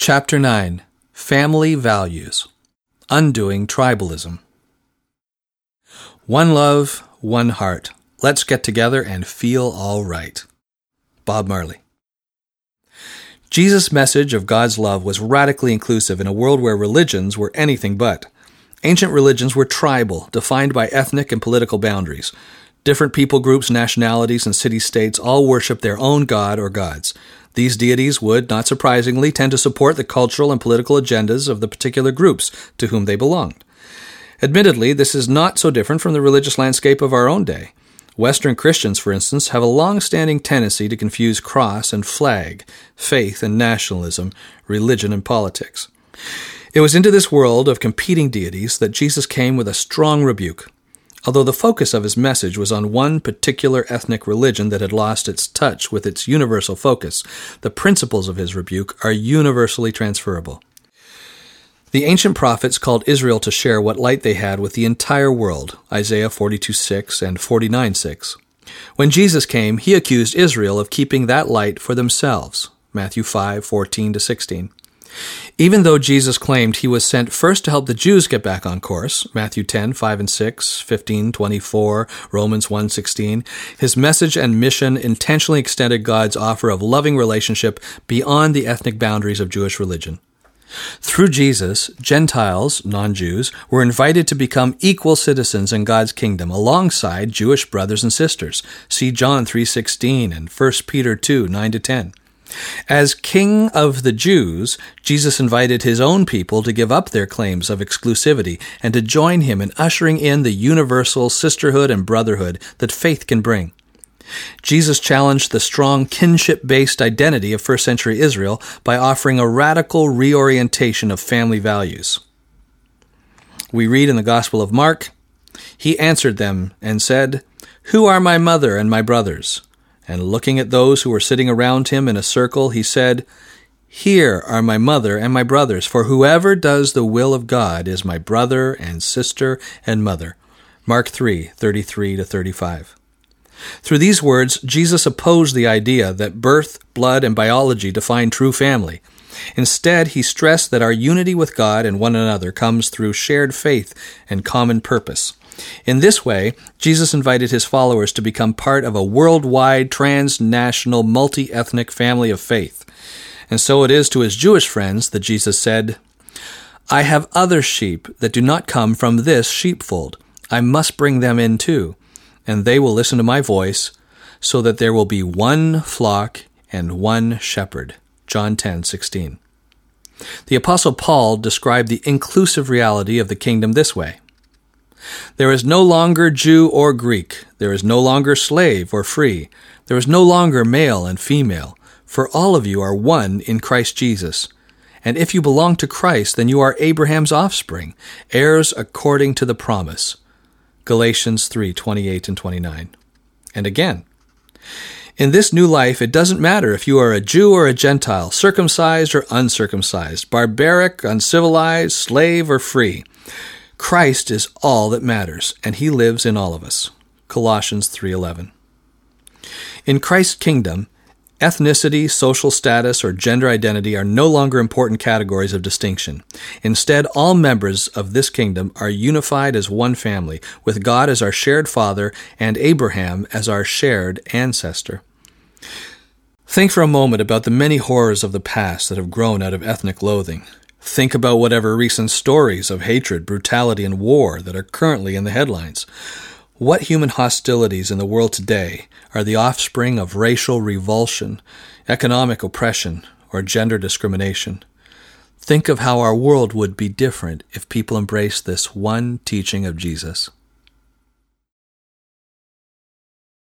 Chapter 9 Family Values Undoing Tribalism. One love, one heart. Let's get together and feel all right. Bob Marley. Jesus' message of God's love was radically inclusive in a world where religions were anything but. Ancient religions were tribal, defined by ethnic and political boundaries. Different people groups, nationalities, and city states all worshiped their own god or gods. These deities would, not surprisingly, tend to support the cultural and political agendas of the particular groups to whom they belonged. Admittedly, this is not so different from the religious landscape of our own day. Western Christians, for instance, have a long standing tendency to confuse cross and flag, faith and nationalism, religion and politics. It was into this world of competing deities that Jesus came with a strong rebuke. Although the focus of his message was on one particular ethnic religion that had lost its touch with its universal focus, the principles of his rebuke are universally transferable. The ancient prophets called Israel to share what light they had with the entire world, Isaiah 42 6 and 49 6. When Jesus came, he accused Israel of keeping that light for themselves, Matthew 5 14 16. Even though Jesus claimed he was sent first to help the Jews get back on course, Matthew 10, 5 and 6, 15, 24, Romans 1, 16, his message and mission intentionally extended God's offer of loving relationship beyond the ethnic boundaries of Jewish religion. Through Jesus, Gentiles, non-Jews, were invited to become equal citizens in God's kingdom alongside Jewish brothers and sisters. See John 3:16 and 1 Peter 2, 9 to 10. As King of the Jews, Jesus invited his own people to give up their claims of exclusivity and to join him in ushering in the universal sisterhood and brotherhood that faith can bring. Jesus challenged the strong kinship based identity of first century Israel by offering a radical reorientation of family values. We read in the Gospel of Mark, He answered them and said, Who are my mother and my brothers? And looking at those who were sitting around him in a circle, he said, Here are my mother and my brothers, for whoever does the will of God is my brother and sister and mother. Mark 3 33 to 35. Through these words, Jesus opposed the idea that birth, blood, and biology define true family. Instead, he stressed that our unity with God and one another comes through shared faith and common purpose. In this way, Jesus invited his followers to become part of a worldwide, transnational, multi ethnic family of faith. And so it is to his Jewish friends that Jesus said, I have other sheep that do not come from this sheepfold. I must bring them in too, and they will listen to my voice, so that there will be one flock and one shepherd. John 10:16. The apostle Paul described the inclusive reality of the kingdom this way: there is no longer Jew or Greek. There is no longer slave or free. There is no longer male and female. For all of you are one in Christ Jesus. And if you belong to Christ, then you are Abraham's offspring, heirs according to the promise. Galatians 3:28 and 29. And again, in this new life, it doesn't matter if you are a Jew or a Gentile, circumcised or uncircumcised, barbaric, uncivilized, slave or free. Christ is all that matters, and he lives in all of us. Colossians 3:11. In Christ's kingdom, ethnicity, social status, or gender identity are no longer important categories of distinction. Instead, all members of this kingdom are unified as one family, with God as our shared father and Abraham as our shared ancestor. Think for a moment about the many horrors of the past that have grown out of ethnic loathing. Think about whatever recent stories of hatred, brutality, and war that are currently in the headlines. What human hostilities in the world today are the offspring of racial revulsion, economic oppression, or gender discrimination? Think of how our world would be different if people embraced this one teaching of Jesus.